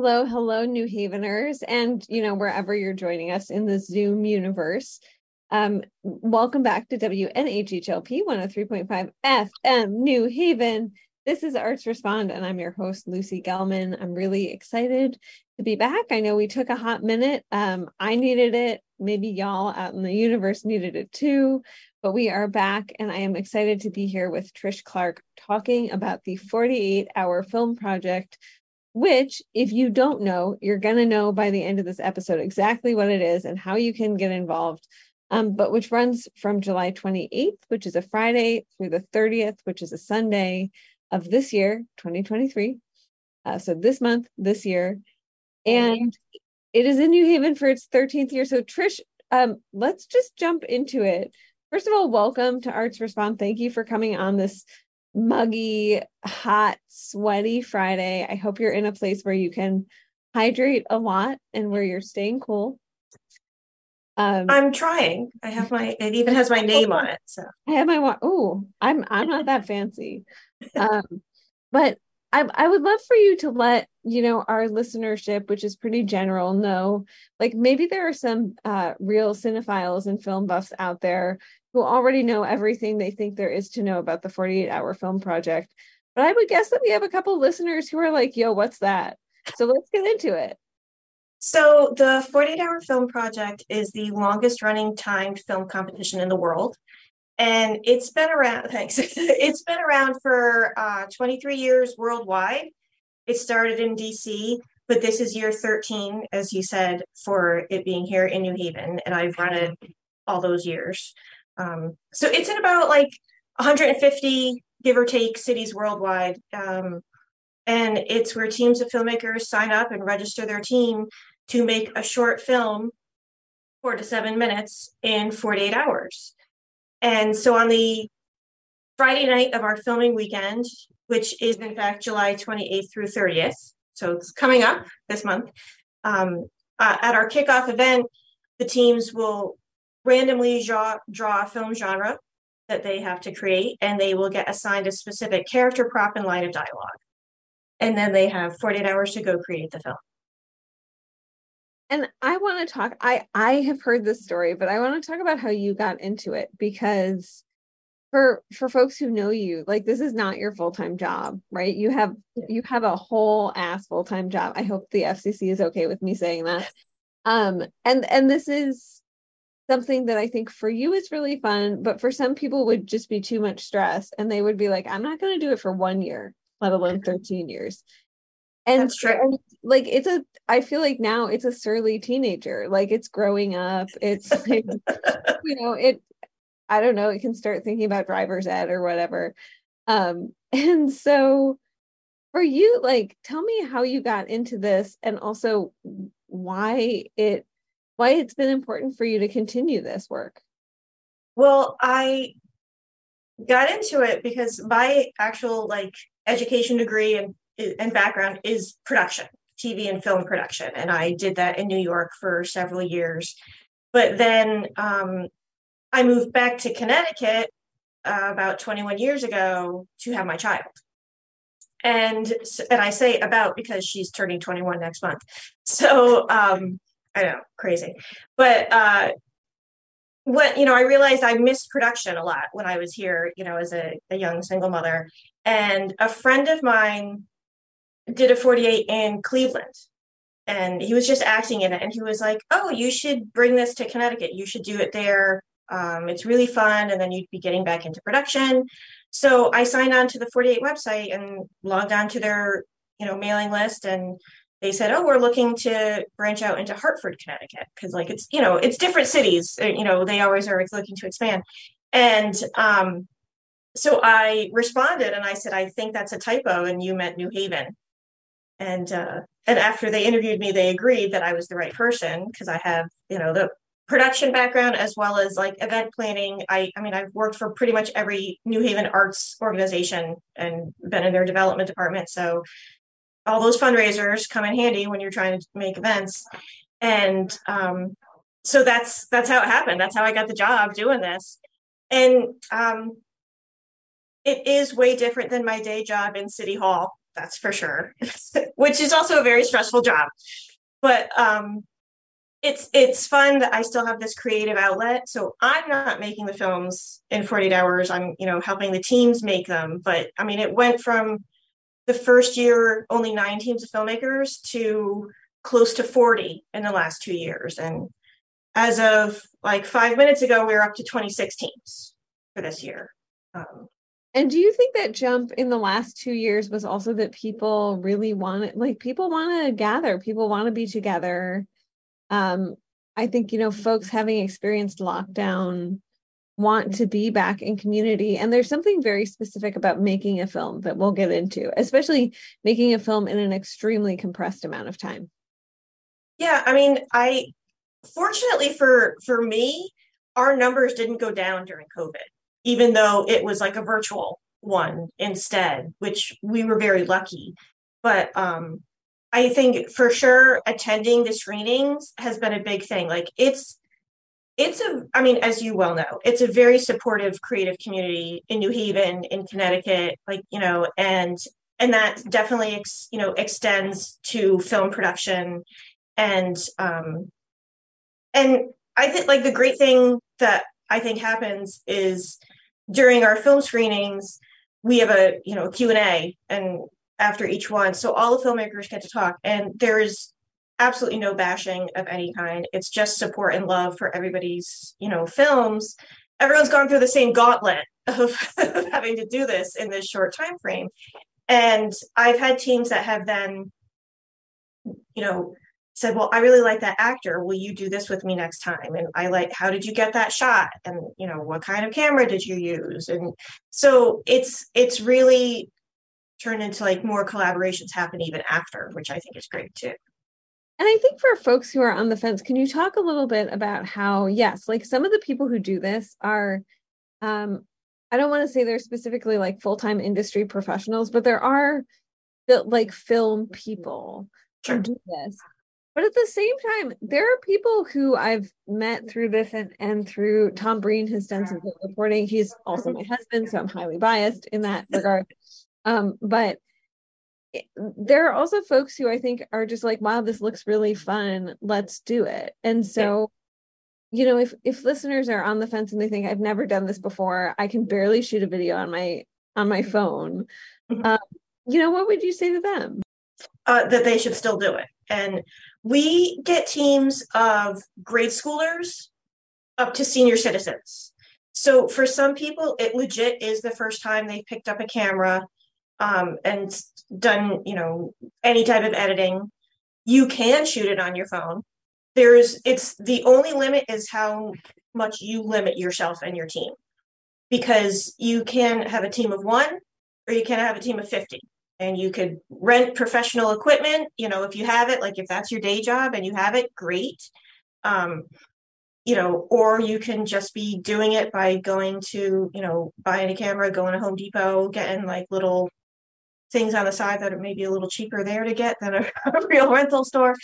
Hello, hello, New Haveners, and you know wherever you're joining us in the Zoom universe. Um, welcome back to WNHHLP 103.5 FM New Haven. This is Arts Respond, and I'm your host, Lucy Gellman. I'm really excited to be back. I know we took a hot minute. Um, I needed it. Maybe y'all out in the universe needed it too. But we are back, and I am excited to be here with Trish Clark talking about the 48 hour film project which if you don't know you're going to know by the end of this episode exactly what it is and how you can get involved. Um, but which runs from july 28th which is a friday through the 30th which is a sunday of this year 2023 uh, so this month this year. And it is in new haven for its 13th year. So trish um, let's just jump into it. First of all welcome to arts respond. Thank you for coming on this muggy, hot, sweaty Friday. I hope you're in a place where you can hydrate a lot and where you're staying cool. Um, I'm trying. I have my. It even has my name on it. So I have my. Oh, I'm. I'm not that fancy. Um, but I. I would love for you to let you know our listenership, which is pretty general, know like maybe there are some uh, real cinephiles and film buffs out there who already know everything they think there is to know about the 48 hour film project. But I would guess that we have a couple listeners who are like, yo, what's that? So let's get into it. So, the 48 Hour Film Project is the longest running timed film competition in the world. And it's been around, thanks. it's been around for uh, 23 years worldwide. It started in DC, but this is year 13, as you said, for it being here in New Haven. And I've run it all those years. Um, so it's in about like 150, give or take, cities worldwide. Um, and it's where teams of filmmakers sign up and register their team to make a short film, four to seven minutes in 48 hours. And so on the Friday night of our filming weekend, which is in fact July 28th through 30th, so it's coming up this month, um, uh, at our kickoff event, the teams will randomly draw, draw a film genre that they have to create, and they will get assigned a specific character prop and line of dialogue. And then they have 48 hours to go create the film. And I want to talk, I I have heard this story, but I want to talk about how you got into it because for for folks who know you, like this is not your full-time job, right? You have you have a whole ass full-time job. I hope the FCC is okay with me saying that. Um and and this is something that I think for you is really fun, but for some people would just be too much stress and they would be like, I'm not going to do it for one year, let alone 13 years. And, That's true. and like it's a I feel like now it's a surly teenager. Like it's growing up. It's like, you know, it I don't know, it can start thinking about driver's ed or whatever. Um and so for you, like tell me how you got into this and also why it why it's been important for you to continue this work. Well, I got into it because my actual like education degree and and background is production, TV and film production, and I did that in New York for several years. But then um, I moved back to Connecticut uh, about 21 years ago to have my child. And and I say about because she's turning 21 next month. So um, I know, crazy. But uh what you know, I realized I missed production a lot when I was here, you know, as a, a young single mother. And a friend of mine did a 48 in Cleveland. And he was just acting in it. And he was like oh you should bring this to connecticut. You should do it there. Um, it's really fun. And then you'd be getting back into production. So i signed on to the 48 website and logged on to their you know mailing list. And they said, "Oh, we're looking to branch out into Hartford, Connecticut, because like it's you know it's different cities. Uh, you know they always are looking to expand." And um, so I responded and I said, "I think that's a typo, and you meant New Haven." And uh, and after they interviewed me, they agreed that I was the right person because I have you know the production background as well as like event planning. I I mean I've worked for pretty much every New Haven arts organization and been in their development department, so all those fundraisers come in handy when you're trying to make events and um, so that's that's how it happened that's how i got the job doing this and um, it is way different than my day job in city hall that's for sure, which is also a very stressful job. But um, it's it's fun that I still have this creative outlet. So I'm not making the films in 48 hours. I'm you know helping the teams make them. But I mean, it went from the first year only nine teams of filmmakers to close to 40 in the last two years. And as of like five minutes ago, we are up to 26 teams for this year. Um, and do you think that jump in the last two years was also that people really want it? Like people want to gather, people want to be together. Um, I think, you know, folks having experienced lockdown want to be back in community. And there's something very specific about making a film that we'll get into, especially making a film in an extremely compressed amount of time. Yeah, I mean, I fortunately for for me, our numbers didn't go down during COVID, even though it was like a virtual one instead, which we were very lucky. But um I think for sure attending the screenings has been a big thing. Like it's it's a i mean as you well know it's a very supportive creative community in new haven in connecticut like you know and and that definitely ex, you know extends to film production and um and i think like the great thing that i think happens is during our film screenings we have a you know q&a and after each one. So all the filmmakers get to talk and there's absolutely no bashing of any kind. It's just support and love for everybody's, you know, films. Everyone's gone through the same gauntlet of, of having to do this in this short time frame. And I've had teams that have then, you know, said, Well, I really like that actor. Will you do this with me next time? And I like, how did you get that shot? And you know, what kind of camera did you use? And so it's it's really turned into like more collaborations happen even after, which I think is great too. And I think for folks who are on the fence, can you talk a little bit about how, yes, like some of the people who do this are, um, I don't want to say they're specifically like full time industry professionals, but there are the, like film people sure. who do this. But at the same time, there are people who I've met through this and, and through Tom Breen has done some reporting. He's also my husband, so I'm highly biased in that regard. Um, but there are also folks who I think are just like, wow, this looks really fun. Let's do it. And so, yeah. you know, if if listeners are on the fence and they think I've never done this before, I can barely shoot a video on my on my phone. Mm-hmm. Um, you know, what would you say to them? Uh, that they should still do it. And we get teams of grade schoolers up to senior citizens. So for some people, it legit is the first time they've picked up a camera um, and done, you know, any type of editing, you can shoot it on your phone. There's it's the only limit is how much you limit yourself and your team. Because you can have a team of one or you can have a team of 50 and you could rent professional equipment you know if you have it like if that's your day job and you have it great um you know or you can just be doing it by going to you know buying a camera going to home depot getting like little things on the side that are maybe a little cheaper there to get than a, a real rental store.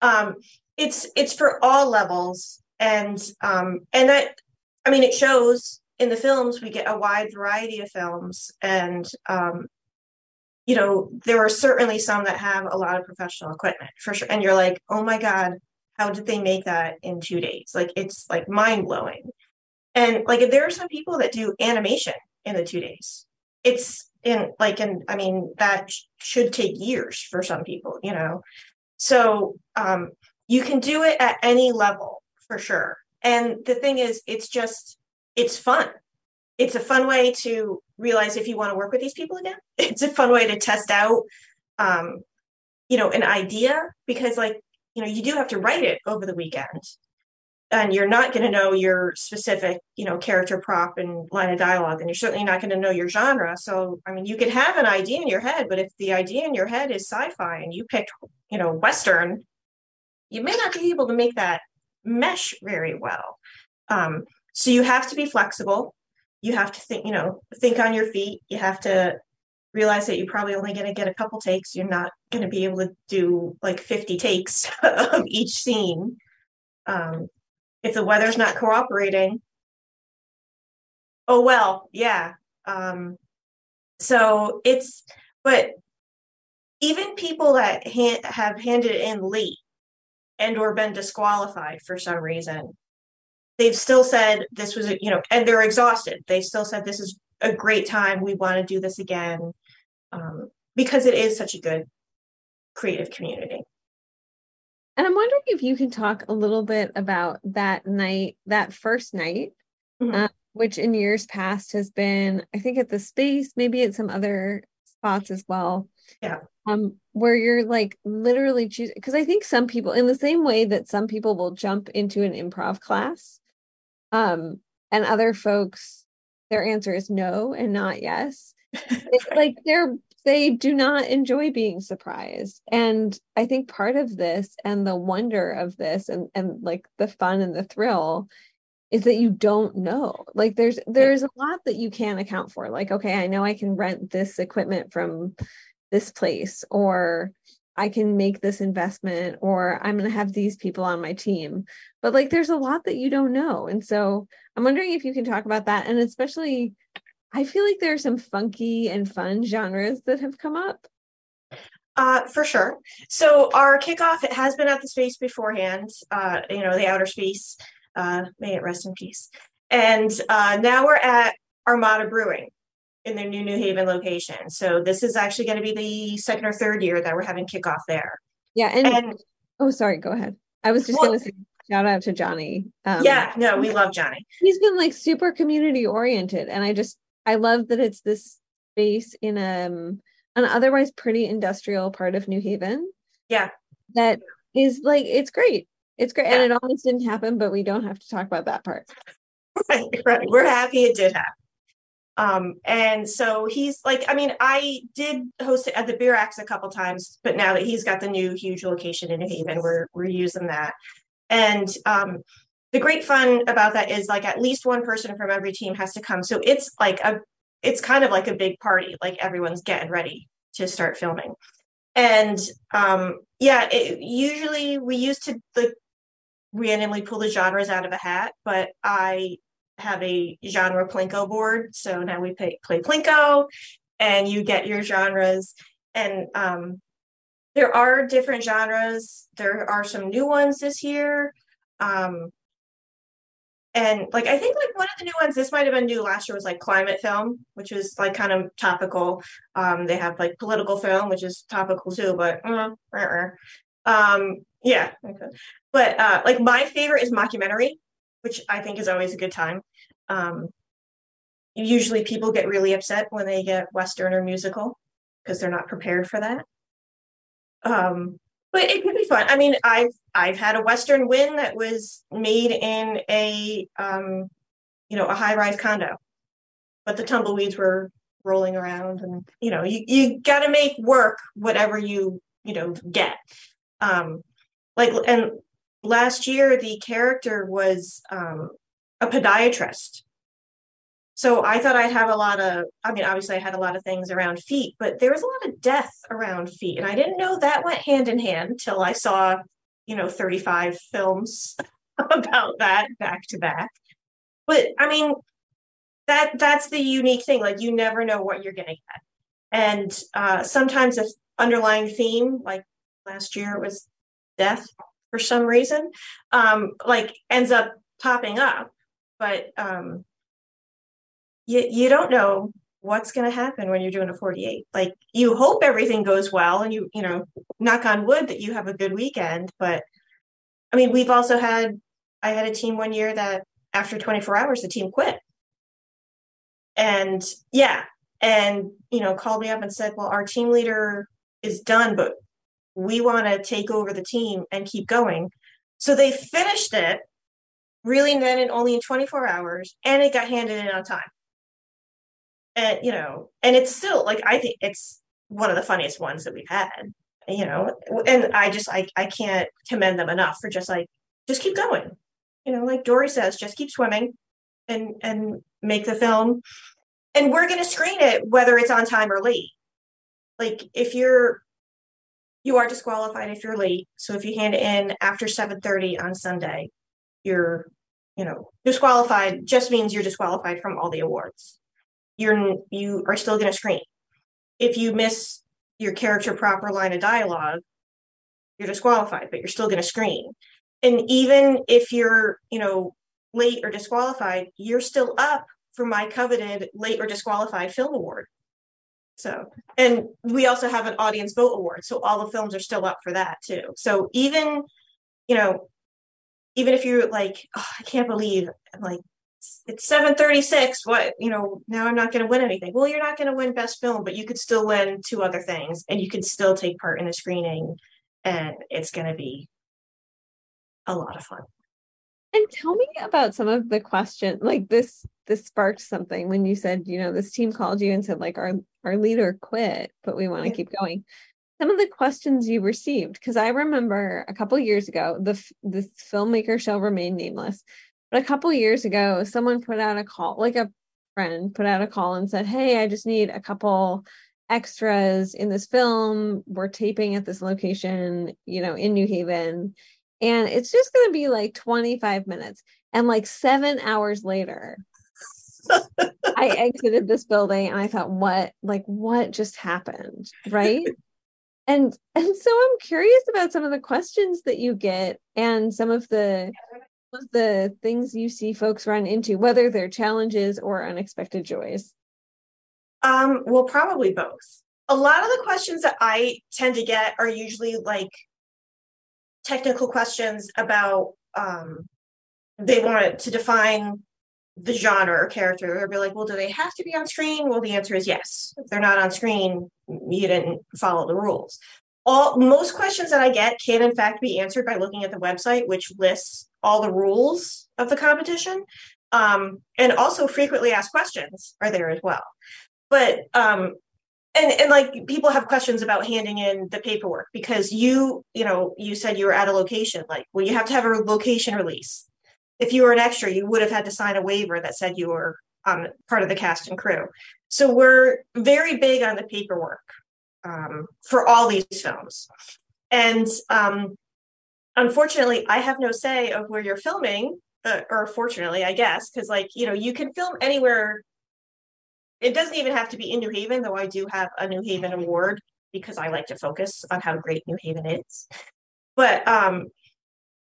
Um, it's it's for all levels, and um, and that I mean it shows in the films. We get a wide variety of films, and um, you know there are certainly some that have a lot of professional equipment for sure. And you're like, oh my god, how did they make that in two days? Like it's like mind blowing. And like there are some people that do animation in the two days. It's in like and i mean that sh- should take years for some people you know? So um you can do it at any level for sure. And the thing is it's just it's fun. It's a fun way to realize if you want to work with these people again. It's a fun way to test out um you know an idea because like you know you do have to write it over the weekend and you're not going to know your specific you know character prop and line of dialogue and you're certainly not going to know your genre. So i mean you could have an idea in your head but if the idea in your head is sci-fi and you picked you know western you may not be able to make that mesh very well. Um, so you have to be flexible. You have to think you know think on your feet. You have to realize that you're probably only going to get a couple takes. You're not going to be able to do like 50 takes of each scene. Um, if the weather's not cooperating. Oh well yeah um so it's but even people that ha- have handed in late and or been disqualified for some reason they've still said this was a, you know and they're exhausted. They still said this is a great time. We want to do this again um, because it is such a good creative community and i'm wondering if you can talk a little bit about that night that first night mm-hmm. uh, which in years past has been i think at the space maybe at some other spots as well. Yeah. Um where you're like literally choosing because i think some people in the same way that some people will jump into an improv class um and other folks their answer is no and not yes. It's like they're they do not enjoy being surprised and i think part of this and the wonder of this and and like the fun and the thrill is that you don't know like there's there's a lot that you can't account for like okay i know i can rent this equipment from this place or I can make this investment or I'm going to have these people on my team. But like there's a lot that you don't know. And so I'm wondering if you can talk about that and especially I feel like there are some funky and fun genres that have come up. Uh, for sure. So our kickoff it has been at the space beforehand. Uh, you know, the outer space. Uh, may it rest in peace. And uh, now we're at Armada Brewing, in their new New Haven location. So this is actually going to be the second or third year that we're having kickoff there. Yeah, and, and oh, sorry, go ahead. I was just well, going to say shout out to Johnny. Um, yeah, no, we love Johnny. He's been like super community oriented, and I just I love that it's this space in um an otherwise pretty industrial part of New Haven. Yeah, that is like it's great. It's great, yeah. and it almost didn't happen, but we don't have to talk about that part. Right, right. We're happy it did happen. Um, and so he's like, I mean, I did host it at the Beer Axe a couple times, but now that he's got the new huge location in New Haven, we're we're using that. And um, the great fun about that is like at least one person from every team has to come. So it's like a it's kind of like a big party, like everyone's getting ready to start filming. And um, yeah, it, usually we used to like randomly pull the genres out of a hat, but I have a genre plinko board. So now we play, play plinko and you get your genres. And um, there are different genres. There are some new ones this year. Um, and like I think like one of the new ones, this might have been new last year was like climate film, which was like kind of topical. Um, they have like political film, which is topical too, but uh, um, yeah. But uh, like my favorite is mockumentary which I think is always a good time. Um, usually people get really upset when they get Western or musical because they're not prepared for that. Um, but it could be fun. I mean, I've I've had a Western win that was made in a um, you know a high rise condo, but the tumbleweeds were rolling around, and you know you you got to make work whatever you you know get. Um, like and last year the character was um, a podiatrist so i thought i'd have a lot of i mean obviously i had a lot of things around feet but there was a lot of death around feet and i didn't know that went hand in hand until i saw you know 35 films about that back to back but i mean that that's the unique thing like you never know what you're gonna get. and uh, sometimes the underlying theme like last year was death for some reason, um, like ends up popping up. But um, you you don't know what's going to happen when you're doing a 48. Like you hope everything goes well, and you you know knock on wood that you have a good weekend. But I mean, we've also had I had a team one year that after 24 hours the team quit, and yeah, and you know called me up and said, well, our team leader is done, but we want to take over the team and keep going. So they finished it really then in only in 24 hours and it got handed in on time. And you know, and it's still like I think it's one of the funniest ones that we've had, you know, and I just I I can't commend them enough for just like just keep going. You know, like Dory says, just keep swimming and and make the film. And we're gonna screen it whether it's on time or late. Like if you're you are disqualified if you're late. So if you hand it in after 7:30 on Sunday, you're, you know, disqualified just means you're disqualified from all the awards. You're you are still going to screen. If you miss your character proper line of dialogue, you're disqualified, but you're still going to screen. And even if you're, you know, late or disqualified, you're still up for my coveted late or disqualified film award. So, and we also have an audience vote award. So all the films are still up for that too. So even, you know, even if you're like, oh, I can't believe like, it's 736 what you know now i'm not going to win anything. Well you're not going to win best film but you could still win two other things and you can still take part in a screening and it's going to be a lot of fun. And tell me about some of the questions like this this sparked something when you said you know this team called you and said like our our leader quit but we want to yeah. keep going. Some of the questions you received because i remember a couple years ago the this filmmaker shall remain nameless but a couple years ago someone put out a call like a friend put out a call and said hey i just need a couple extras in this film. We're taping at this location you know in new haven. And it's just going to be like 25 minutes. And like 7 hours later I exited this building and I thought what? Like what just happened? Right? And and so I'm curious about some of the questions that you get and some of the of the things you see folks run into whether they're challenges or unexpected joys? Um well probably both. A lot of the questions that I tend to get are usually like technical questions about um, they want to define the genre or character. Or be like well do they have to be on screen? Well the answer is yes. If they're not on screen you didn't follow the rules. All most questions that i get can in fact be answered by looking at the website which lists all the rules of the competition um, and also frequently asked questions are there as well. But um, and and like people have questions about handing in the paperwork because you you know you said you were at a location like well you have to have a location release. If you were an extra you would have had to sign a waiver that said you were um, part of the cast and crew. So we're very big on the paperwork um, for all these films. And um, unfortunately i have no say of where you're filming uh, or fortunately i guess because like you know you can film anywhere it doesn't even have to be in New Haven, though I do have a New Haven award because I like to focus on how great New Haven is. But um,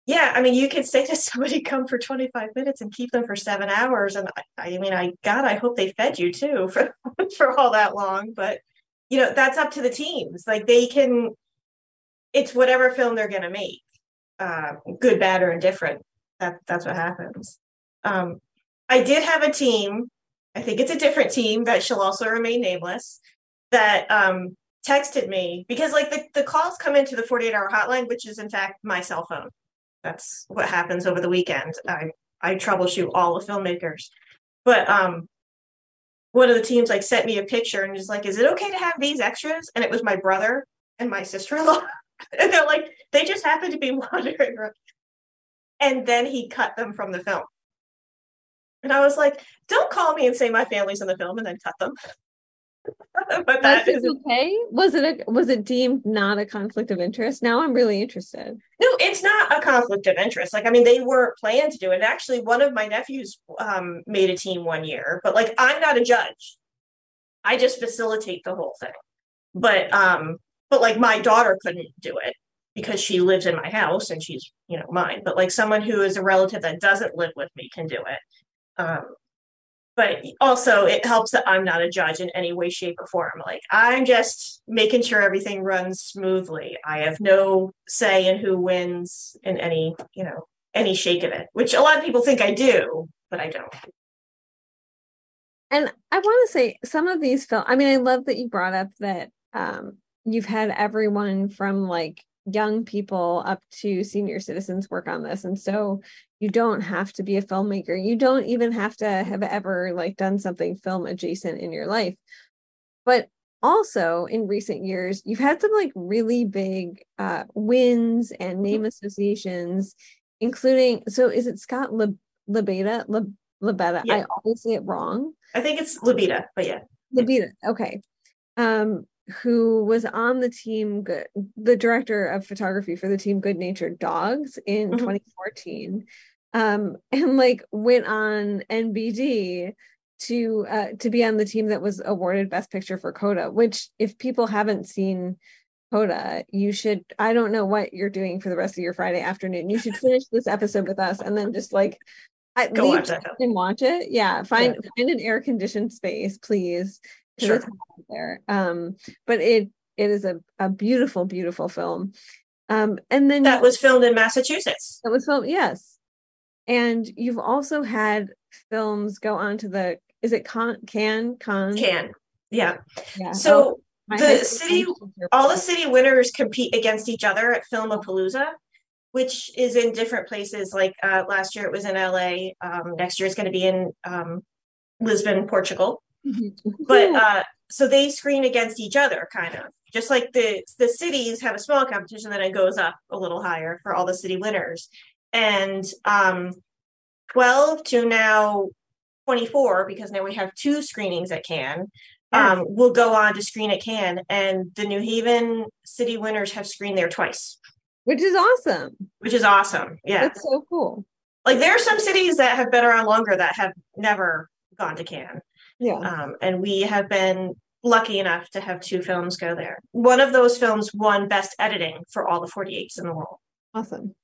yeah, I mean, you can say to somebody, come for 25 minutes and keep them for seven hours. And I, I mean, I, God, I hope they fed you too for, for all that long. But, you know, that's up to the teams. Like they can, it's whatever film they're going to make, uh, good, bad, or indifferent. That, that's what happens. Um, I did have a team I think it's a different team that shall also remain nameless that um, texted me because like the, the calls come into the 48 hour hotline, which is in fact my cell phone. That's what happens over the weekend. I, I troubleshoot all the filmmakers. But um, one of the teams like sent me a picture and was like, is it okay to have these extras? And it was my brother and my sister-in-law. and they're like, they just happened to be wandering around. And then he cut them from the film. And I was like, don't call me and say my family's in the film and then cut them. but that is okay. Was it a, was it deemed not a conflict of interest? Now I'm really interested. No, it's not a conflict of interest. Like I mean, they were planned to do it. Actually, one of my nephews um, made a team one year, but like I'm not a judge. I just facilitate the whole thing. But um, but like my daughter couldn't do it because she lives in my house and she's you know mine. But like someone who is a relative that doesn't live with me can do it. Um, but also it helps that I'm not a judge in any way, shape, or form. Like I'm just making sure everything runs smoothly. I have no say in who wins in any, you know, any shake of it, which a lot of people think I do, but I don't. And I want to say some of these films, I mean, I love that you brought up that um, you've had everyone from like young people up to senior citizens work on this. And so you don't have to be a filmmaker you don't even have to have ever like done something film adjacent in your life but also in recent years you've had some like really big uh wins and name mm-hmm. associations including so is it scott Le, lebeta Le, lebeta yeah. i always say it wrong i think it's lebeta but yeah lebeta okay um who was on the team good the director of photography for the team good natured dogs in mm-hmm. 2014 um and like went on nbd to uh, to be on the team that was awarded Best Picture for Coda. Which, if people haven't seen Coda, you should. I don't know what you're doing for the rest of your Friday afternoon. You should finish this episode with us, and then just like I, Go watch that and watch it. Yeah, find yeah. find an air conditioned space, please. Sure. there. Um, but it it is a, a beautiful, beautiful film. Um, and then that was filmed in Massachusetts. That was filmed, yes. And you've also had films go on to the is it con can con can yeah yeah so oh, the city all the city winners compete against each other at filmapalooza which is in different places like uh, last year it was in la um, next year it's going to be in um, lisbon portugal. But uh, so they screen against each other kind of just like the the cities have a small competition then it goes up a little higher for all the city winners and um 12 to now 24 because now we have two screenings at Cannes. Um, will go on to screen at Cannes, and the New Haven city winners have screened there twice, which is awesome. Which is awesome. Yeah, that's so cool. Like there are some cities that have been around longer that have never gone to Cannes. Yeah, um, and we have been lucky enough to have two films go there. One of those films won Best Editing for all the 48s in the world. Awesome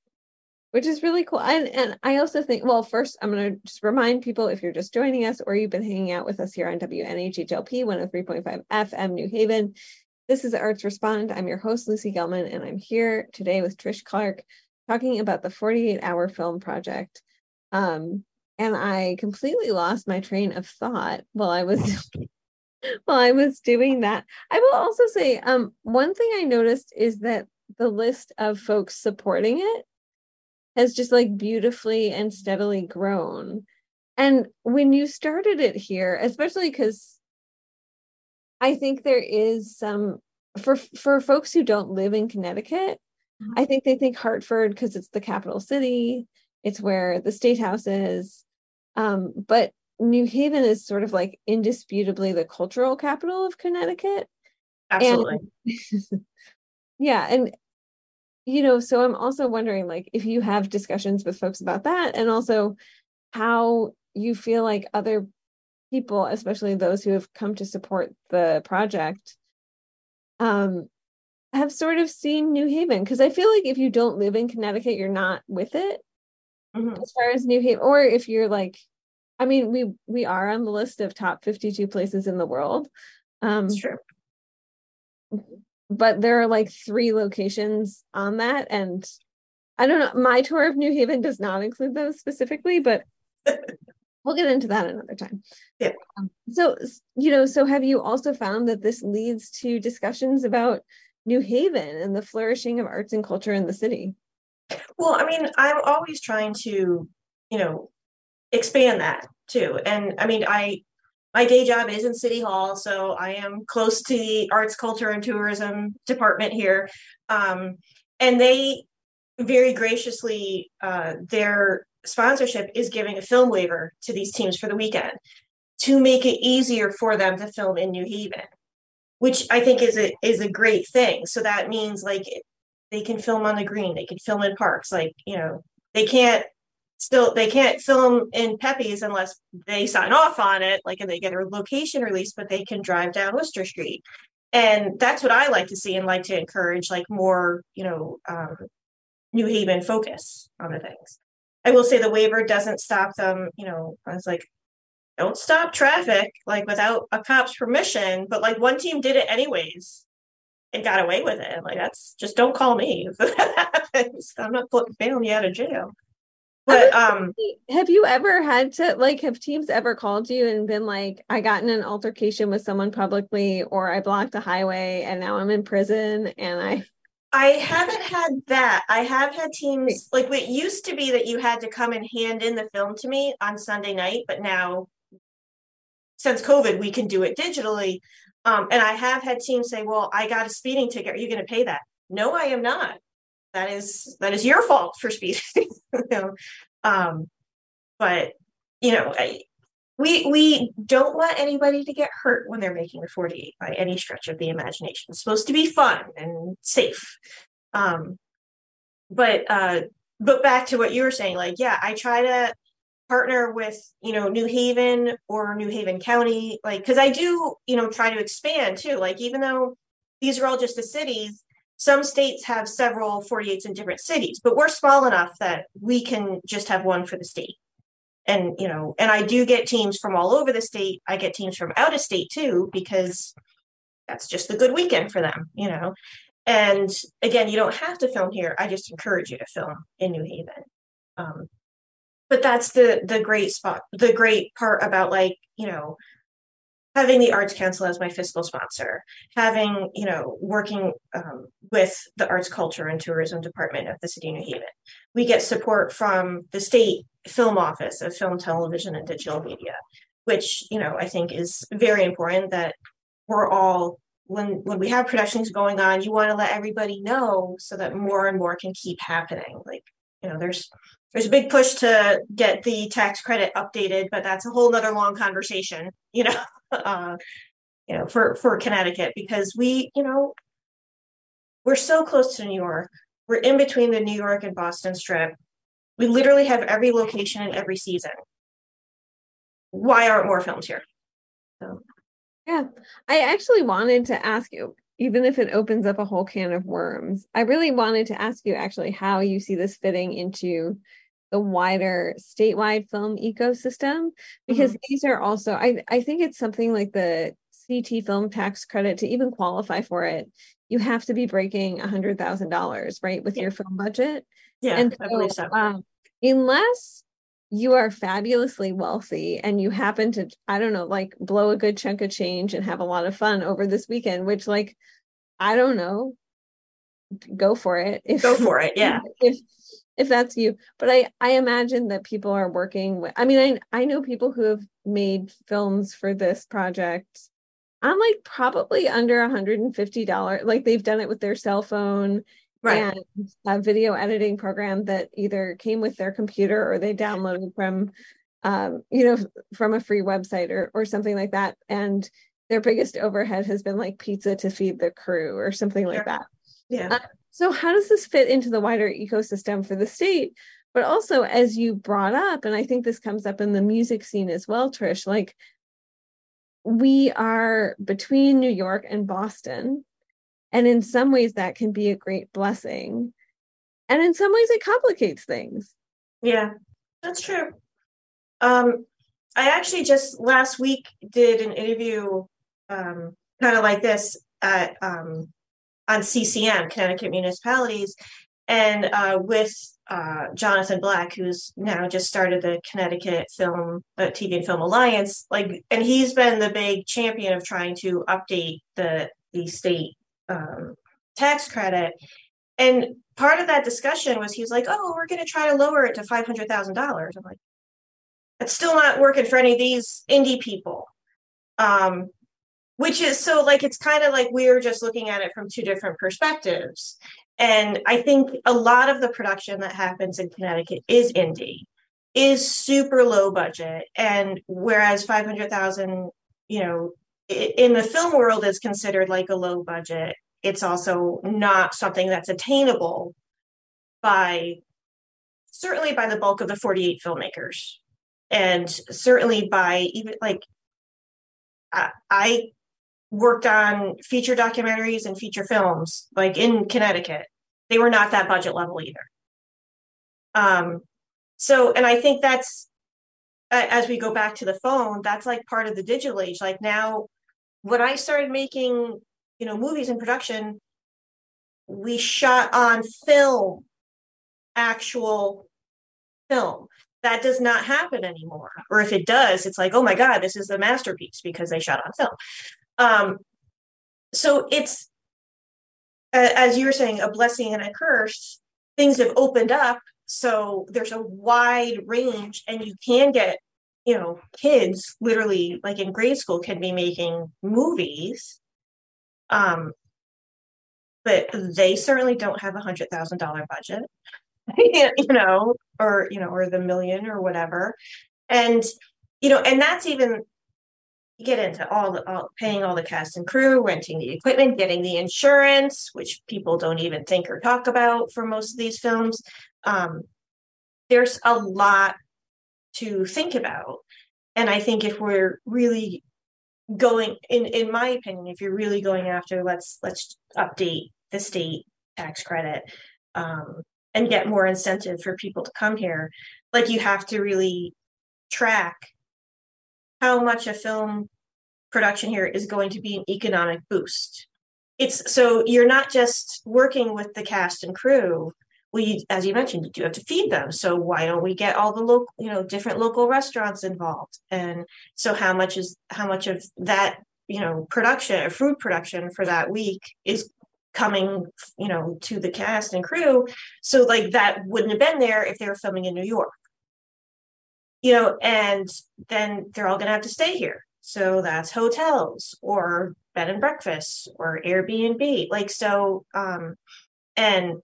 which is really cool. And and I also think, well, first I'm going to just remind people if you're just joining us or you've been hanging out with us here on WNHHLP 103.5 FM New Haven. This is Arts Respond. I'm your host, Lucy Gellman, and I'm here today with Trish Clark talking about the 48 hour film project. Um, and I completely lost my train of thought while I was while I was doing that. I will also say, um, one thing I noticed is that the list of folks supporting it has just like beautifully and steadily grown. And when you started it here, especially because I think there is some for for folks who don't live in Connecticut, mm-hmm. I think they think Hartford because it's the capital city, it's where the state house is. Um, but New Haven is sort of like indisputably the cultural capital of Connecticut. Absolutely. And, yeah, and you know, so I'm also wondering like if you have discussions with folks about that and also how you feel like other people, especially those who have come to support the project, um, have sort of seen New Haven. Because I feel like if you don't live in Connecticut, you're not with it mm-hmm. as far as New Haven, or if you're like, I mean, we we are on the list of top 52 places in the world. Um, That's true but there are like three locations on that and i don't know my tour of new haven does not include those specifically but we'll get into that another time yeah um, so you know so have you also found that this leads to discussions about new haven and the flourishing of arts and culture in the city well i mean i'm always trying to you know expand that too and i mean i my day job is in City Hall, so I am close to the arts, culture, and tourism department here. Um, and they very graciously, uh, their sponsorship is giving a film waiver to these teams for the weekend to make it easier for them to film in New Haven, which I think is a is a great thing. So that means like they can film on the green, they can film in parks, like you know they can't still they can't film in Pepe's unless they sign off on it, like and they get a location release, but they can drive down Wooster Street. And that's what I like to see and like to encourage like more, you know, um, New Haven focus on the things. I will say the waiver doesn't stop them, you know, I was like, don't stop traffic like without a cop's permission. But like one team did it anyways and got away with it. Like that's just don't call me if that happens. I'm not bailing you out of jail. But um have you ever had to like have teams ever called you and been like, I got in an altercation with someone publicly or I blocked a highway and now I'm in prison and I I haven't had that. I have had teams like it used to be that you had to come and hand in the film to me on Sunday night, but now since COVID, we can do it digitally. Um, and I have had teams say, Well, I got a speeding ticket. Are you going to pay that? No, I am not that is that is your fault for speeding um but you know I, we we don't want anybody to get hurt when they're making the 48 by any stretch of the imagination it's supposed to be fun and safe um but uh but back to what you were saying like yeah i try to partner with you know new haven or new haven county like because i do you know try to expand too like even though these are all just the cities some states have several 48s in different cities but we're small enough that we can just have one for the state. And you know and i do get teams from all over the state. I get teams from out of state too because that's just a good weekend for them you know? And again you don't have to film here. I just encourage you to film in new haven. Um, but that's the the great spot the great part about like you know having the arts council as my fiscal sponsor having you know working um, with the arts culture and tourism department of the city of new haven. We get support from the state film office of film television and digital media which you know i think is very important that we're all when when we have productions going on you want to let everybody know so that more and more can keep happening like you know there's there's a big push to get the tax credit updated but that's a whole nother long conversation you know uh, you know for for connecticut because we you know we're so close to new york. We're in between the new york and boston strip. We literally have every location in every season. Why aren't more films here? So. Yeah. I actually wanted to ask you even if it opens up a whole can of worms i really wanted to ask you actually how you see this fitting into the wider statewide film ecosystem because mm-hmm. these are also I, I think it's something like the CT film tax credit to even qualify for it you have to be breaking a hundred thousand dollars right with yeah. your film budget yeah and so, I believe so. Um, unless you are fabulously wealthy and you happen to i don't know like blow a good chunk of change and have a lot of fun over this weekend which like i don't know. Go for it if, go for it yeah. if if that's you. But i i imagine that people are working with i mean i i know people who have made films for this project. I'm like probably under $150 like they've done it with their cell phone right. and a video editing program that either came with their computer or they downloaded from um, you know from a free website or or something like that and their biggest overhead has been like pizza to feed the crew or something like that yeah uh, so, how does this fit into the wider ecosystem for the state? But also, as you brought up, and I think this comes up in the music scene as well, Trish, like we are between New York and Boston. And in some ways, that can be a great blessing. And in some ways, it complicates things. Yeah, that's true. Um, I actually just last week did an interview um, kind of like this at um, on CCM, Connecticut Municipalities, and uh, with uh, Jonathan Black, who's now just started the Connecticut Film uh, TV and Film Alliance. Like, and he's been the big champion of trying to update the the state um, tax credit. And part of that discussion was he was like, "Oh, we're going to try to lower it to five hundred thousand dollars." I'm like, "That's still not working for any of these indie people." Um, which is so like it's kind of like we are just looking at it from two different perspectives and i think a lot of the production that happens in connecticut is indie is super low budget and whereas 500000 you know in the film world is considered like a low budget it's also not something that's attainable by certainly by the bulk of the 48 filmmakers and certainly by even like I worked on feature documentaries and feature films, like in Connecticut. They were not that budget level either. Um, so, and I think that's as we go back to the phone, that's like part of the digital age. Like now, when I started making, you know, movies in production, we shot on film, actual film. That does not happen anymore. Or if it does, it's like, oh my God, this is a masterpiece because they shot on film. Um, so it's, as you were saying, a blessing and a curse. Things have opened up. So there's a wide range, and you can get, you know, kids literally like in grade school can be making movies. Um, but they certainly don't have a hundred thousand dollar budget, you know, or you know, or the million or whatever. And you know, and that's even get into all the all, paying all the cast and crew, renting the equipment, getting the insurance, which people don't even think or talk about for most of these films. Um, there's a lot to think about. And I think if we're really going in in my opinion, if you're really going after let's let's update the state tax credit um, and get more incentive for people to come here, like you have to really track how much a film production here is going to be an economic boost. It's so you're not just working with the cast and crew. We, as you mentioned, you do have to feed them. So why don't we get all the local, you know, different local restaurants involved? And so how much is how much of that, you know, production or food production for that week is coming, you know, to the cast and crew? So like that wouldn't have been there if they were filming in New York you know, and then they're all going to have to stay here. So that's hotels or bed and breakfasts or Airbnb. Like, so, um, and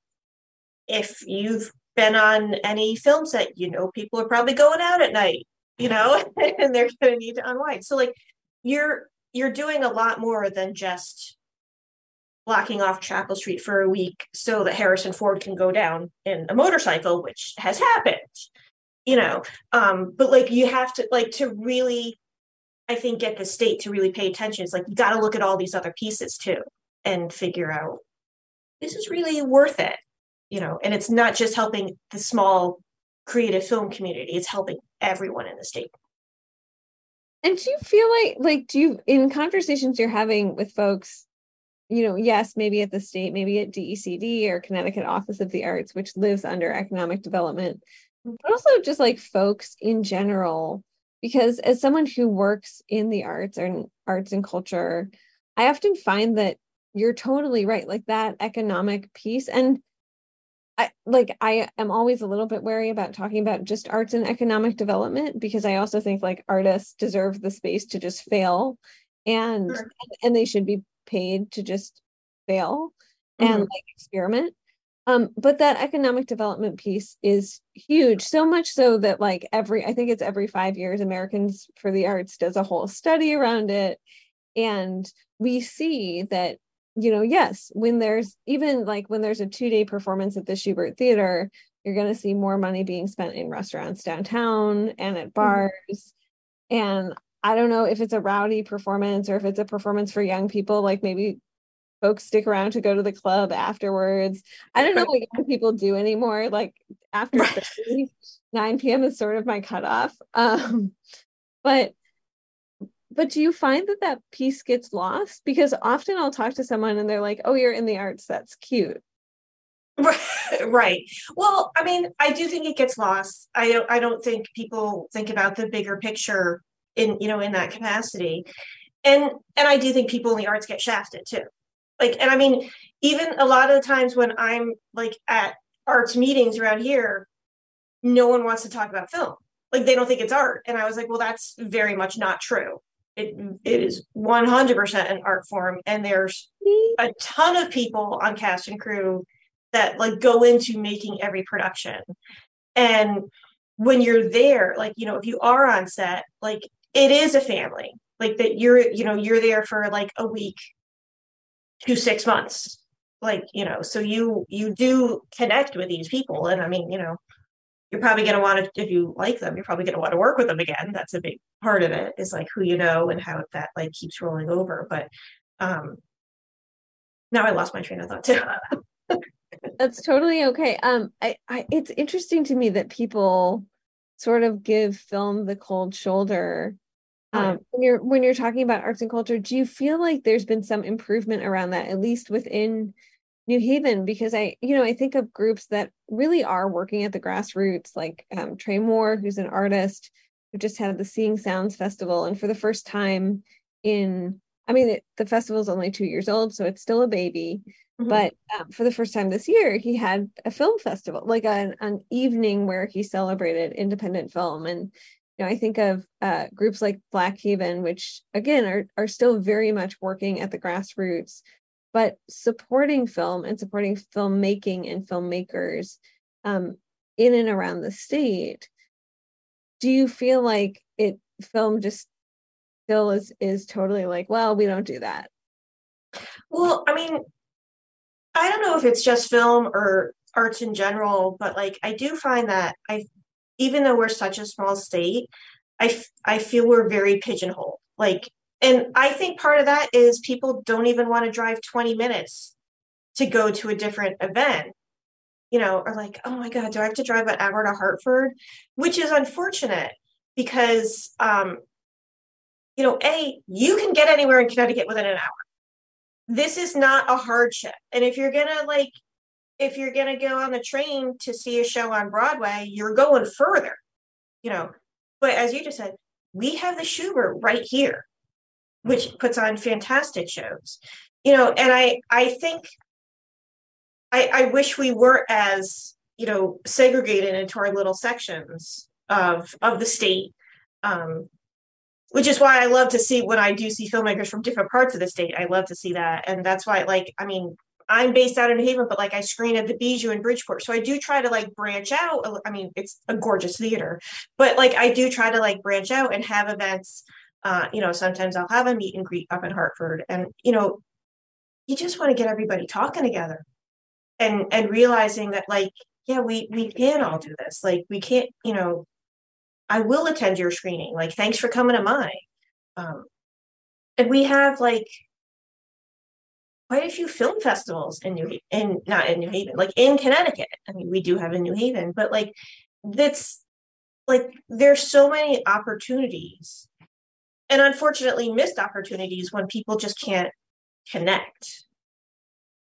if you've been on any film set, you know, people are probably going out at night, you know, and they're going to need to unwind. So, like, you're, you're doing a lot more than just blocking off Chapel Street for a week so that Harrison Ford can go down in a motorcycle, which has happened you know? Um but like you have to like to really i think get the state to really pay attention. It's like you got to look at all these other pieces too and figure out this is really worth it you know and it's not just helping the small creative film community it's helping everyone in the state. And do you feel like like do you in conversations you're having with folks you know yes maybe at the state maybe at decd or connecticut office of the arts which lives under economic development mm-hmm. but also just like folks in general because as someone who works in the arts or arts and culture i often find that you're totally right like that economic piece and I like I am always a little bit wary about talking about just arts and economic development because I also think like artists deserve the space to just fail and sure. and they should be paid to just fail mm-hmm. and like experiment um, but that economic development piece is huge, so much so that like every, I think it's every five years, Americans for the Arts does a whole study around it. And we see that, you know, yes, when there's even like when there's a two day performance at the Shubert Theater, you're going to see more money being spent in restaurants downtown and at mm-hmm. bars. Mm-hmm. And I don't know if it's a rowdy performance or if it's a performance for young people, like maybe folks stick around to go to the club afterwards. I don't know what young people do anymore. Like after 30, 9 p.m. is sort of my cutoff. Um, but but do you find that that piece gets lost? Because often I'll talk to someone and they're like, "Oh, you're in the arts. That's cute." right. Well, I mean, I do think it gets lost. I don't. I don't think people think about the bigger picture in you know in that capacity and and i do think people in the arts get shafted too like and i mean even a lot of the times when i'm like at arts meetings around here no one wants to talk about film like they don't think it's art and i was like well that's very much not true it, it is 100% an art form and there's a ton of people on cast and crew that like go into making every production. And when you're there like you know if you are on set like it is a family like that you're you know you're there for like a week to six months like you know so you you do connect with these people. And i mean you know you're probably going to want to if you like them you're probably going to want to work with them again. That's a big part of it is like who you know and how that like keeps rolling over but um now i lost my train of thought too. That's totally okay. Um I, I it's interesting to me that people sort of give film the cold shoulder. Um, when you're when you're talking about arts and culture do you feel like there's been some improvement around that at least within new haven? Because i you know i think of groups that really are working at the grassroots like um, trey moore who's an artist who just had the seeing sounds festival and for the first time in i mean it, the festival is only two years old so it's still a baby mm-hmm. but um, for the first time this year he had a film festival like an, an evening where he celebrated independent film and you know, I think of uh, groups like Black Haven, which again are are still very much working at the grassroots, but supporting film and supporting filmmaking and filmmakers um, in and around the state. Do you feel like it film just still is is totally like, well, we don't do that? Well, I mean, I don't know if it's just film or arts in general, but like I do find that I even though we're such a small state, I, I feel we're very pigeonholed. Like, and I think part of that is people don't even want to drive 20 minutes to go to a different event you know, are like, oh my God, do I have to drive an hour to Hartford? Which is unfortunate because, um, you know, A, you can get anywhere in Connecticut within an hour. This is not a hardship. And if you're going to like, if you're going to go on the train to see a show on Broadway, you're going further, you know. But as you just said, we have the Shubert right here, which puts on fantastic shows, you know. And I, I think I, I wish we were as you know segregated into our little sections of of the state um, which is why I love to see when I do see filmmakers from different parts of the state. I love to see that, and that's why, like, I mean, I'm based out in Haven, but like I screen at the Bijou in Bridgeport, so I do try to like branch out. I mean, it's a gorgeous theater, but like I do try to like branch out and have events. Uh, you know, sometimes I'll have a meet and greet up in Hartford, and you know, you just want to get everybody talking together and and realizing that like yeah we we can all do this. Like we can't you know i will attend your screening. Like thanks for coming to mine. Um and we have like quite a few film festivals in new in not in new haven like in connecticut. I mean we do have in new haven but like that's like there's so many opportunities and unfortunately missed opportunities when people just can't connect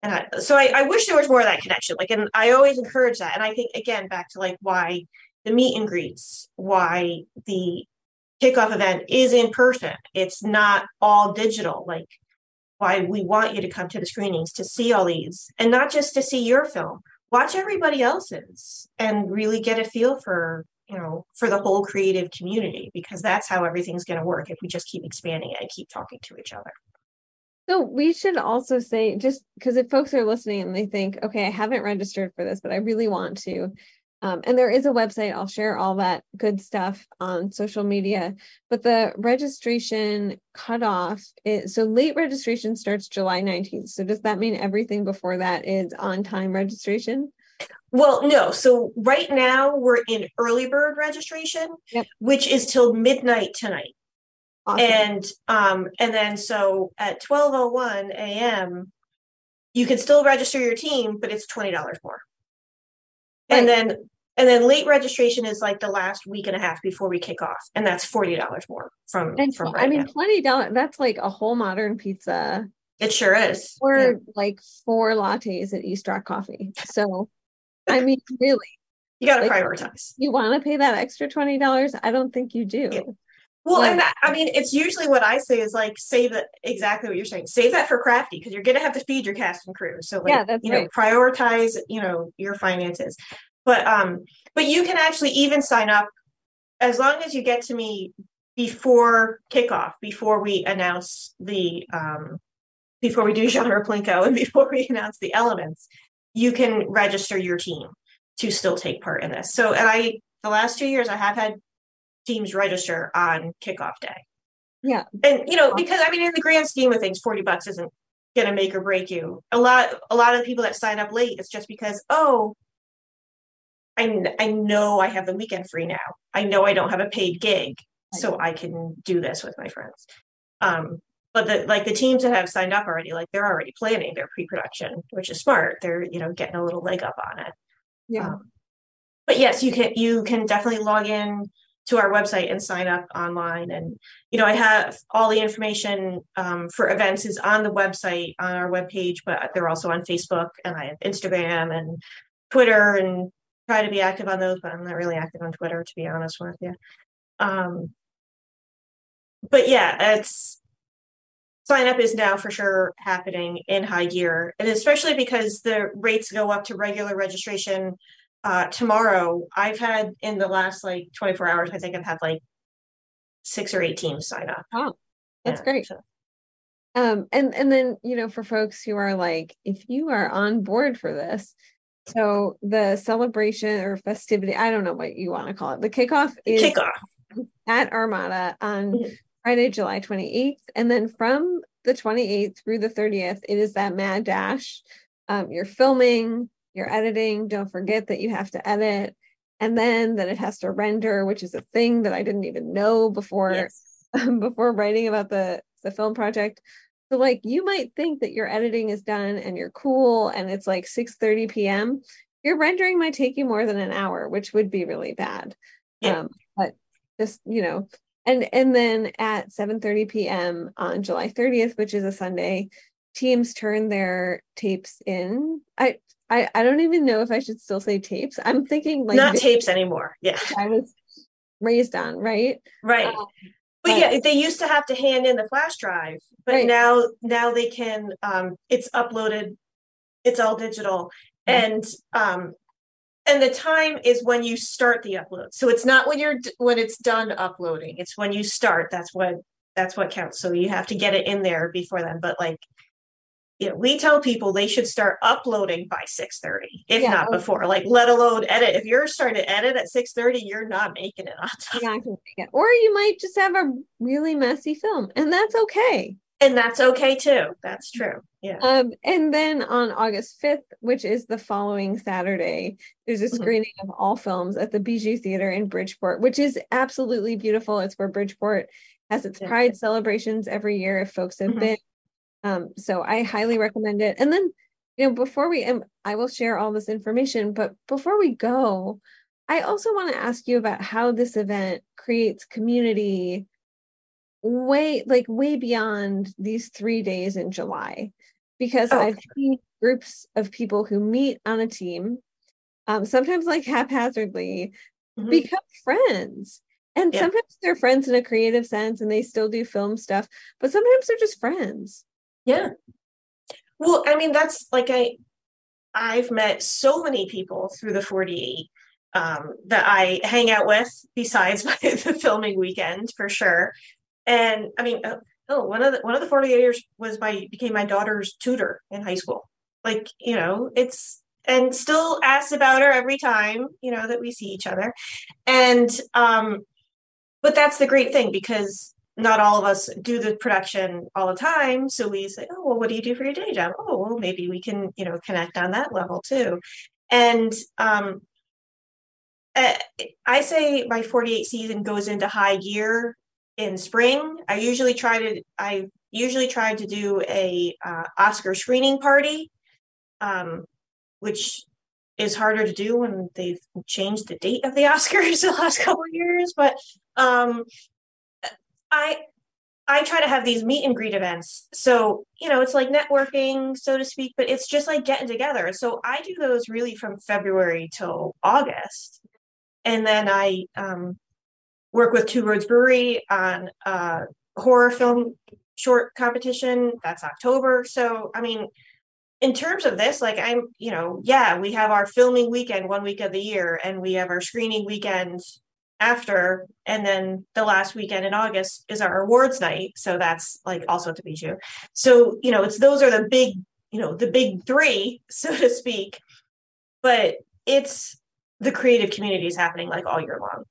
and I, so I, I wish there was more of that connection like and i always encourage that and i think again back to like why the meet and greets why the kickoff event is in person. It's not all digital like why we want you to come to the screenings to see all these and not just to see your film. Watch everybody else's and really get a feel for you know for the whole creative community because that's how everything's going to work if we just keep expanding it and keep talking to each other so we should also say, just because if folks are listening and they think, okay, I haven't registered for this, but I really want to. Um, and there is a website, I'll share all that good stuff on social media. But the registration cutoff is so late registration starts July 19th. So does that mean everything before that is on time registration? Well, no. So right now we're in early bird registration, yep. which is till midnight tonight. Awesome. And um, and then so at 12:01 a.m. you can still register your team, but it's twenty dollars more. Right. And then and then late registration is like the last week and a half before we kick off, and that's forty dollars more from and from. Right I mean, twenty dollars. That's like a whole modern pizza. It sure is. Or yeah. like four lattes at East Rock Coffee. So, I mean, really, you got to like, prioritize. You want to pay that extra twenty dollars? I don't think you do. Yeah. Well, and that, I mean, it's usually what I say is like save exactly what you're saying. Save that for crafty because you're going to have to feed your cast and crew. So like, yeah, that's you right. know, prioritize, you know, your finances. But um, but you can actually even sign up as long as you get to me before kickoff, before we announce the um, before we do genre plinko and before we announce the elements, you can register your team to still take part in this. So, and I the last two years I have had teams register on kickoff day. Yeah. And you know, because I mean in the grand scheme of things, 40 bucks isn't gonna make or break you. A lot a lot of the people that sign up late, it's just because, oh, I, I know I have the weekend free now. I know I don't have a paid gig, so I can do this with my friends. Um, but the like the teams that have signed up already, like they're already planning their pre-production, which is smart. They're you know getting a little leg up on it. Yeah. Um, but yes, you can you can definitely log in to our website and sign up online. And, you know, I have all the information um, for events is on the website, on our webpage, but they're also on Facebook and I have Instagram and Twitter and try to be active on those, but I'm not really active on Twitter, to be honest with you. Um, but yeah, it's sign up is now for sure happening in high gear and especially because the rates go up to regular registration uh, tomorrow, I've had in the last like 24 hours, I think I've had like six or eight teams sign up. Oh, that's yeah, great. So. Um, and and then you know, for folks who are like, if you are on board for this, so the celebration or festivity, I don't know what you want to call it. The kickoff is kickoff at Armada on mm-hmm. Friday, July 28th. And then from the 28th through the 30th, it is that mad dash. Um, you're filming, you're editing, don't forget that you have to edit. and then that it has to render, which is a thing that I didn't even know before yes. before writing about the the film project. So like you might think that your editing is done and you're cool and it's like 6 30 p.m. Your rendering might take you more than an hour, which would be really bad. Yeah. Um, but just, you know, and and then at 7 30 p.m. on July 30th, which is a Sunday, teams turn their tapes in. I I, I don't even know if I should still say tapes. I'm thinking like not tapes anymore. Yeah. I was raised on, right? Right. Um, but yeah, they used to have to hand in the flash drive, but right. now now they can um it's uploaded, it's all digital. And um and the time is when you start the upload. So it's not when you're when it's done uploading. It's when you start. That's what that's what counts. So you have to get it in there before then. But like you know, we tell people they should start uploading by 6:30, if yeah, not okay. before. Like, let alone edit. If you're starting to edit at 6:30, you're not making it on time. Yeah, it. Or you might just have a really messy film, and that's okay. And that's okay too. That's true. Yeah. Um, and then on August 5th, which is the following Saturday, there's a mm-hmm. screening mm-hmm. of all films at the Bijou Theater in Bridgeport, which is absolutely beautiful. It's where Bridgeport has its yeah. pride celebrations every year. If folks have mm-hmm. been, um, so I highly recommend it. And then, you know, before we, and I will share all this information, but before we go, I also want to ask you about how this event creates community way, like way beyond these three days in July, because oh. I've seen groups of people who meet on a team, um, sometimes like haphazardly, mm-hmm. become friends. And yeah. sometimes they're friends in a creative sense and they still do film stuff, but sometimes they're just friends. Yeah. Well, I mean, that's like I I've met so many people through the 48 um, that I hang out with besides my, the filming weekend for sure. And I mean, uh, oh, one of the one of the 48 years was my became my daughter's tutor in high school. Like, you know, it's and still asks about her every time, you know, that we see each other. And um, but that's the great thing because not all of us do the production all the time. So we say, oh, well, what do you do for your day job? Oh, well, maybe we can, you know, connect on that level too. And um, eh, I say my 48 season goes into high gear in spring. I usually try to, I usually try to do a uh, Oscar screening party, um, which is harder to do when they've changed the date of the Oscars the last couple years. But um, I I try to have these meet and greet events. So, you know, it's like networking, so to speak, but it's just like getting together. So I do those really from February till August. And then I um, work with Two Roads Brewery on a horror film short competition. That's October. So, I mean, in terms of this, like I'm, you know, yeah, we have our filming weekend one week of the year and we have our screening weekend after and then the last weekend in august is our awards night so that's like also to Bijou so you know it's those are the big you know the big three so to speak but it's the creative community is happening like all year long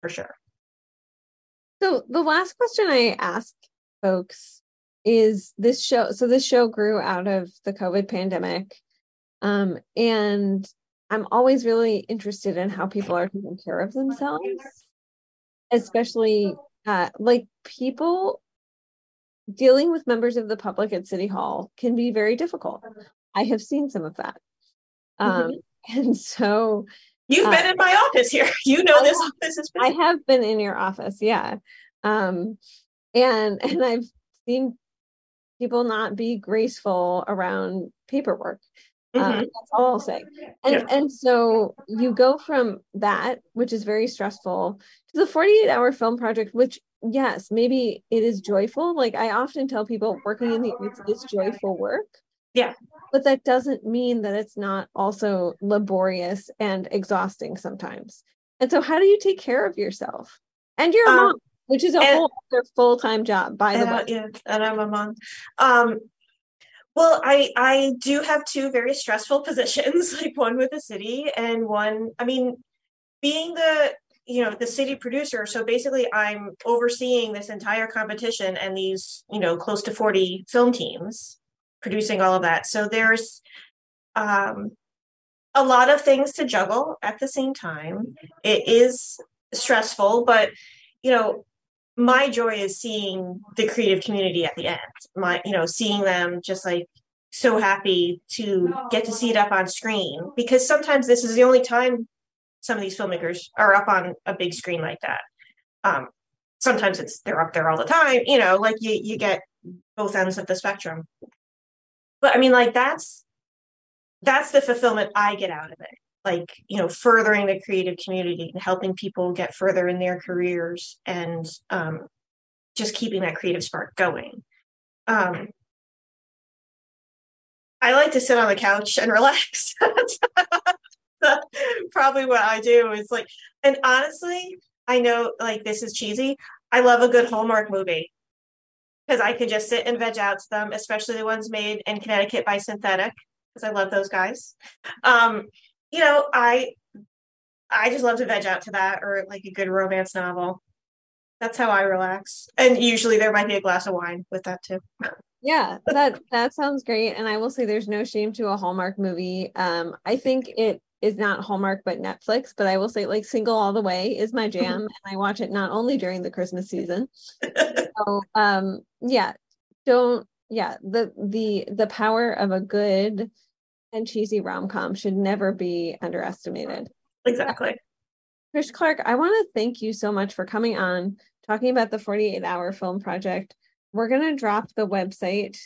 for sure. So the last question i ask folks is this show so this show grew out of the covid pandemic um and I'm always really interested in how people are taking care of themselves, especially uh, like people dealing with members of the public at City Hall can be very difficult. I have seen some of that. Um, mm-hmm. And so you've uh, been in my office here. You know I this have, office is busy. I have been in your office, yeah. Um, and and I've seen people not be graceful around paperwork. Um, mm-hmm. that's all I'll say. And yeah. and so you go from that, which is very stressful, to the 48 hour film project, which yes, maybe it is joyful. Like I often tell people working in the arts is joyful work. Yeah. But that doesn't mean that it's not also laborious and exhausting sometimes. And so how do you take care of yourself? And your um, mom, which is a and, whole other full-time job, by the way. Yeah, and I'm a mom. Um, well, I I do have two very stressful positions, like one with the city and one, I mean, being the you know the city producer so basically i'm overseeing this entire competition and these you know close to 40 film teams producing all of that so there's um a lot of things to juggle at the same time. It is stressful, but you know, my joy is seeing the creative community at the end. My, you know, seeing them just like so happy to get to see it up on screen because sometimes this is the only time some of these filmmakers are up on a big screen like that. Um, sometimes it's they're up there all the time, you know, like you you get both ends of the spectrum. But I mean, like that's that's the fulfillment I get out of it. Like, you know, furthering the creative community and helping people get further in their careers and um, just keeping that creative spark going. Um, I like to sit on the couch and relax. probably what I do is like, and honestly, I know like this is cheesy. I love a good Hallmark movie because I can just sit and veg out to them, especially the ones made in Connecticut by Synthetic because I love those guys. Um, you know, I I just love to veg out to that or like a good romance novel. That's how I relax. And usually there might be a glass of wine with that too. Yeah, that that sounds great. And I will say there's no shame to a Hallmark movie. Um, I think it is not Hallmark but Netflix, but I will say like Single All the Way is my jam, and I watch it not only during the Christmas season. so um, yeah, don't yeah the the the power of a good and cheesy rom com should never be underestimated. Exactly. Trish Clark, I want to thank you so much for coming on, talking about the 48 hour film project. We're going to drop the website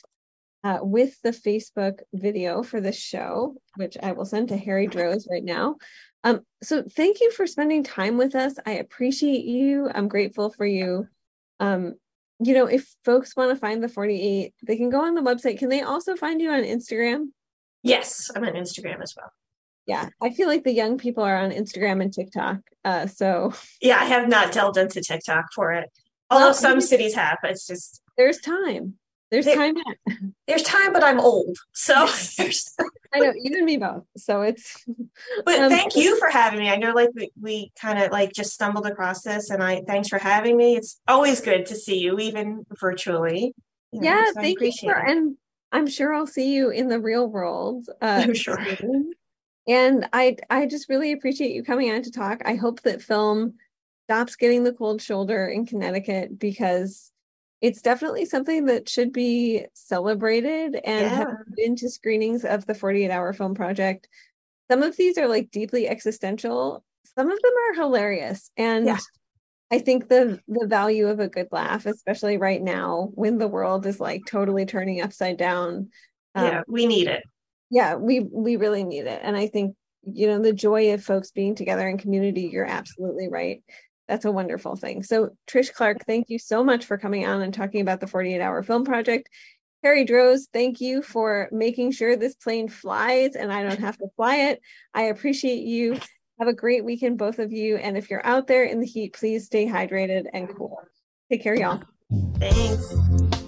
uh, with the Facebook video for the show, which I will send to Harry Droz right now. Um, so thank you for spending time with us. I appreciate you. I'm grateful for you. Um, you know, if folks want to find the 48, they can go on the website. Can they also find you on Instagram? Yes, I'm on Instagram as well. Yeah, I feel like the young people are on Instagram and TikTok. Uh, so yeah, I have not delved into TikTok for it. Although well, some cities have, it's just there's time. There's there, time. There's time, but I'm old, so I know you and me both. So it's. But um, thank you for having me. I know, like we, we kind of like just stumbled across this, and I thanks for having me. It's always good to see you, even virtually. You know, yeah, so thank you for, and I'm sure I'll see you in the real world. Uh, I'm sure. Soon. And I I just really appreciate you coming on to talk. I hope that film stops getting the cold shoulder in Connecticut because it's definitely something that should be celebrated and yeah. have been to screenings of the 48 hour film project. Some of these are like deeply existential. Some of them are hilarious. And yeah. I think the the value of a good laugh, especially right now when the world is like totally turning upside down. Um, yeah, we need it. Yeah, we we really need it. And I think, you know, the joy of folks being together in community, you're absolutely right. That's a wonderful thing. So Trish Clark, thank you so much for coming on and talking about the 48 hour film project. Harry Droz, thank you for making sure this plane flies and I don't have to fly it. I appreciate you. Have a great weekend, both of you. And if you're out there in the heat, please stay hydrated and cool. Take care, y'all. Thanks.